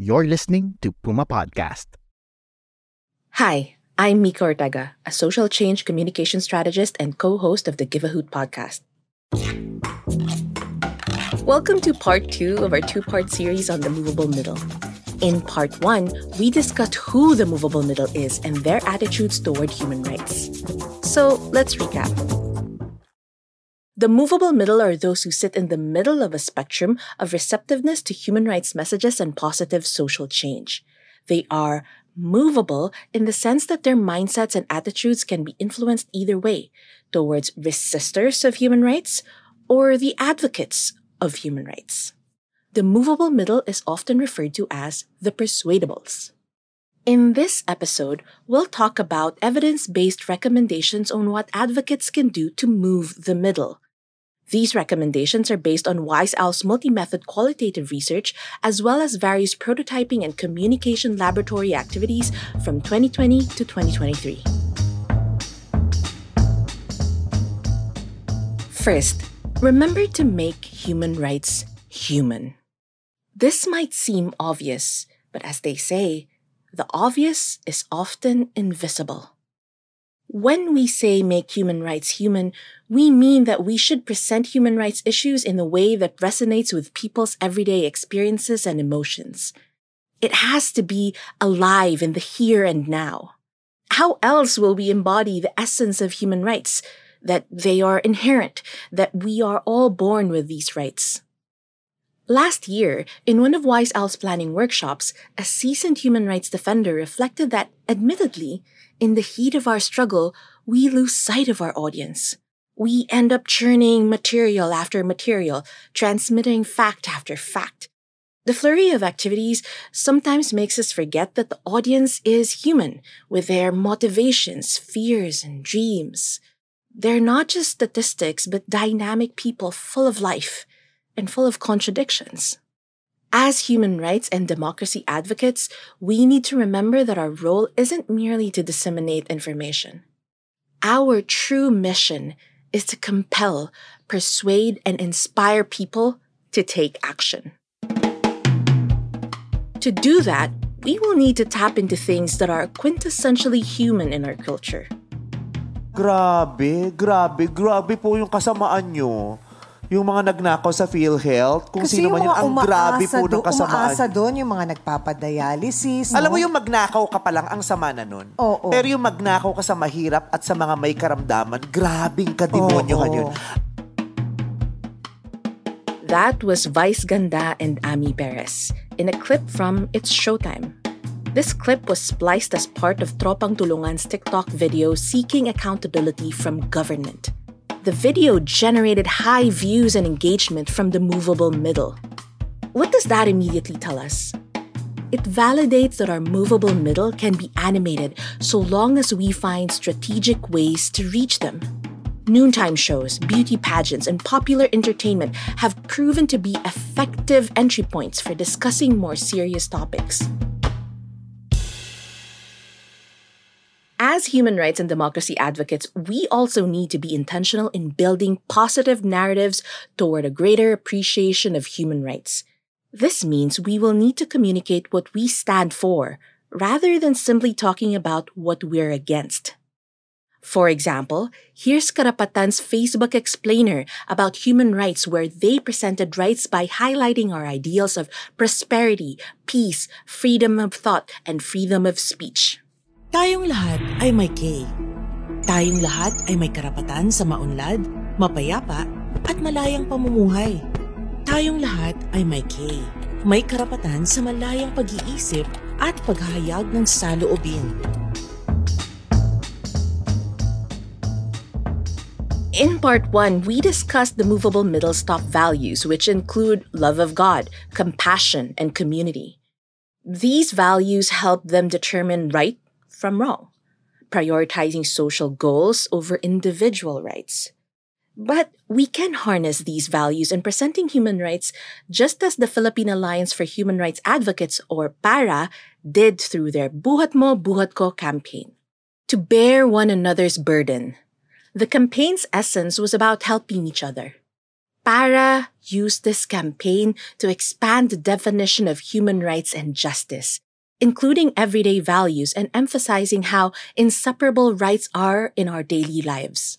You're listening to Puma Podcast. Hi, I'm Mika Ortega, a social change communication strategist and co-host of the Give a Hoot podcast. Welcome to part two of our two-part series on the movable middle. In part one, we discussed who the movable middle is and their attitudes toward human rights. So let's recap. The movable middle are those who sit in the middle of a spectrum of receptiveness to human rights messages and positive social change. They are movable in the sense that their mindsets and attitudes can be influenced either way towards resistors of human rights or the advocates of human rights. The movable middle is often referred to as the persuadables. In this episode, we'll talk about evidence based recommendations on what advocates can do to move the middle. These recommendations are based on Wise Owl's multi method qualitative research, as well as various prototyping and communication laboratory activities from 2020 to 2023. First, remember to make human rights human. This might seem obvious, but as they say, the obvious is often invisible. When we say make human rights human, we mean that we should present human rights issues in the way that resonates with people's everyday experiences and emotions. It has to be alive in the here and now. How else will we embody the essence of human rights? That they are inherent, that we are all born with these rights. Last year, in one of Wise Owl's planning workshops, a seasoned human rights defender reflected that, admittedly, in the heat of our struggle, we lose sight of our audience. We end up churning material after material, transmitting fact after fact. The flurry of activities sometimes makes us forget that the audience is human, with their motivations, fears, and dreams. They're not just statistics, but dynamic people full of life and full of contradictions. As human rights and democracy advocates, we need to remember that our role isn't merely to disseminate information. Our true mission is to compel, persuade, and inspire people to take action. To do that, we will need to tap into things that are quintessentially human in our culture. Grabe, grabe, grabe po yung kasamaan nyo. Yung mga nagnakaw sa PhilHealth, kung Kasi sino man yung yun, ang grabe po ng kasamaan. Umaasa doon yung mga nagpapadialysis. Alam no? mo yung magnakaw ka pa lang, ang sama na nun. Oo. Pero yung magnakaw ka sa mahirap at sa mga may karamdaman, grabing kademonyohan yun. That was Vice Ganda and Ami Perez in a clip from It's Showtime. This clip was spliced as part of Tropang Tulungan's TikTok video seeking accountability from government. The video generated high views and engagement from the movable middle. What does that immediately tell us? It validates that our movable middle can be animated so long as we find strategic ways to reach them. Noontime shows, beauty pageants, and popular entertainment have proven to be effective entry points for discussing more serious topics. As human rights and democracy advocates, we also need to be intentional in building positive narratives toward a greater appreciation of human rights. This means we will need to communicate what we stand for rather than simply talking about what we're against. For example, here's Karapatan's Facebook explainer about human rights where they presented rights by highlighting our ideals of prosperity, peace, freedom of thought, and freedom of speech. Tayong lahat ay may K. Tayong lahat ay may karapatan sa maunlad, mapayapa, at malayang pamumuhay. Tayong lahat ay may K. May karapatan sa malayang pag-iisip at paghahayag ng saloobin. In part one, we discussed the movable middle's top values, which include love of God, compassion, and community. These values help them determine right from wrong, prioritizing social goals over individual rights. But we can harness these values in presenting human rights just as the Philippine Alliance for Human Rights Advocates, or PARA, did through their Buhat Mo, Buhat Ko campaign. To bear one another's burden. The campaign's essence was about helping each other. PARA used this campaign to expand the definition of human rights and justice, including everyday values and emphasizing how inseparable rights are in our daily lives.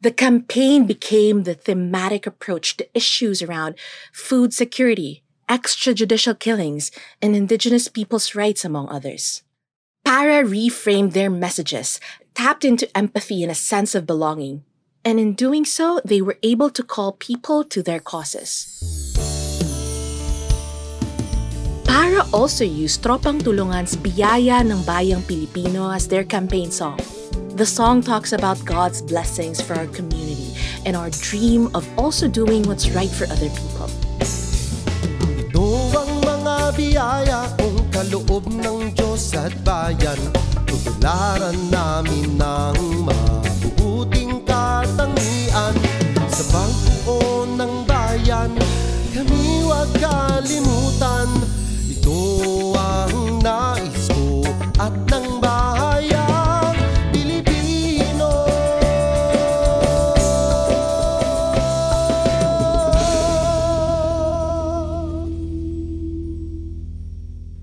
The campaign became the thematic approach to issues around food security, extrajudicial killings, and indigenous peoples' rights, among others. Para reframed their messages, tapped into empathy and a sense of belonging, and in doing so, they were able to call people to their causes. Para also used Tropang Tulungan's Biyaya ng Bayang Pilipino as their campaign song. The song talks about God's blessings for our community and our dream of also doing what's right for other people. Ito ang mga biyaya kung kaloob ng Diyos at bayan Tutularan namin ng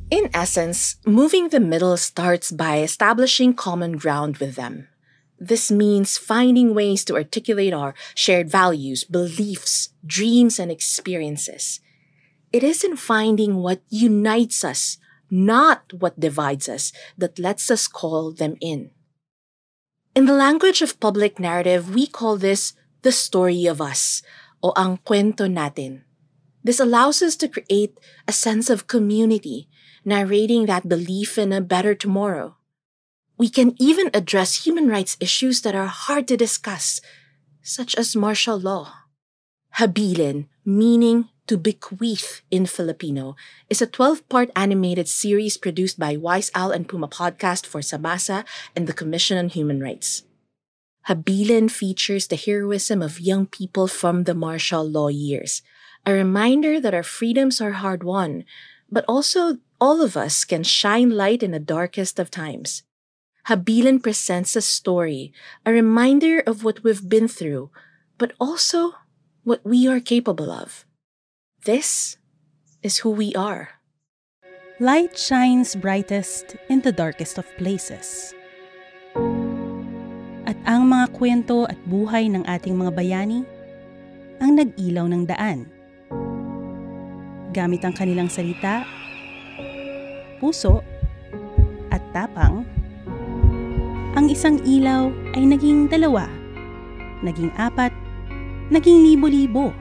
In essence, moving the middle starts by establishing common ground with them. This means finding ways to articulate our shared values, beliefs, dreams, and experiences. It is in finding what unites us, not what divides us, that lets us call them in. In the language of public narrative, we call this the story of us, o ang kwento natin. This allows us to create a sense of community, narrating that belief in a better tomorrow. We can even address human rights issues that are hard to discuss, such as martial law. Habilin, meaning to bequeath in Filipino, is a 12 part animated series produced by Wise Owl and Puma Podcast for Samasa and the Commission on Human Rights. Habilin features the heroism of young people from the martial law years, a reminder that our freedoms are hard won, but also all of us can shine light in the darkest of times. Habilin presents a story, a reminder of what we've been through, but also what we are capable of. This is who we are. Light shines brightest in the darkest of places. At ang mga kwento at buhay ng ating mga bayani ang nag-ilaw ng daan. Gamit ang kanilang salita, puso, at tapang, ang isang ilaw ay naging dalawa, naging apat, naging libo-libo.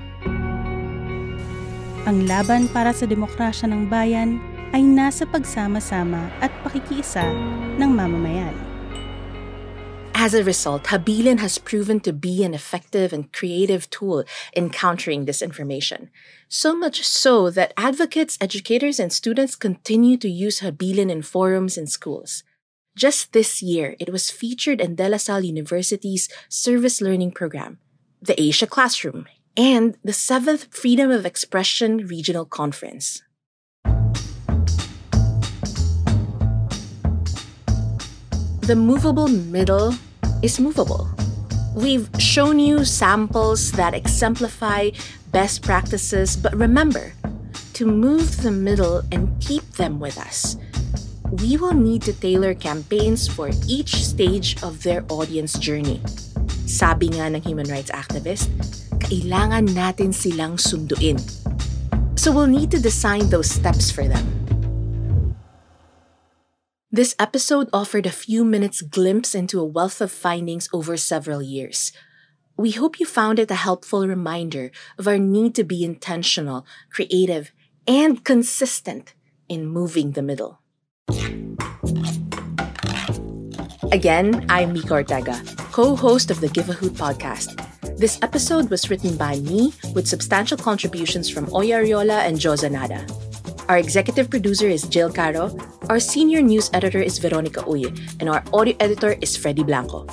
Ang laban para sa demokrasya ng bayan ay nasa pagsama-sama at pakikiisa ng mamamayan. As a result, Habilin has proven to be an effective and creative tool in countering disinformation. So much so that advocates, educators, and students continue to use Habilin in forums and schools. Just this year, it was featured in De La Salle University's Service Learning Program, the Asia Classroom, and the 7th Freedom of Expression Regional Conference. The movable middle is movable. We've shown you samples that exemplify best practices, but remember, to move the middle and keep them with us, we will need to tailor campaigns for each stage of their audience journey. Sabi nga ng human rights activist, kailangan natin silang sunduin. So we'll need to design those steps for them. This episode offered a few minutes glimpse into a wealth of findings over several years. We hope you found it a helpful reminder of our need to be intentional, creative, and consistent in moving the middle. Again, I'm Mika Ortega, co host of the Give a Hoot podcast. This episode was written by me with substantial contributions from Oya Ariola and Jo Zanada. Our executive producer is Jill Caro, our senior news editor is Veronica Uy, and our audio editor is Freddy Blanco.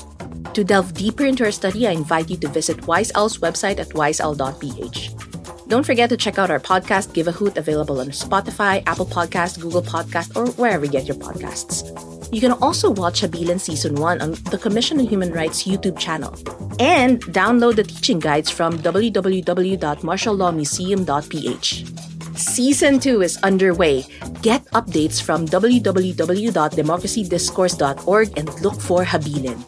To delve deeper into our study, I invite you to visit Wise Owl's website at wiseowl.ph. Don't forget to check out our podcast Give a Hoot available on Spotify, Apple Podcast, Google Podcast, or wherever you get your podcasts. You can also watch Habilin Season 1 on the Commission on Human Rights YouTube channel and download the teaching guides from www.martiallawmuseum.ph. Season 2 is underway. Get updates from www.democracydiscourse.org and look for Habilin.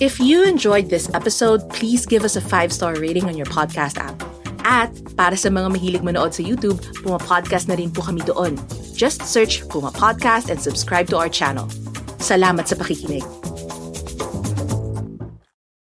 If you enjoyed this episode, please give us a 5-star rating on your podcast app. At para sa mga mahilig manood sa YouTube, Puma Podcast na rin po kami doon. Just search Puma Podcast and subscribe to our channel. Salamat sa pakikinig.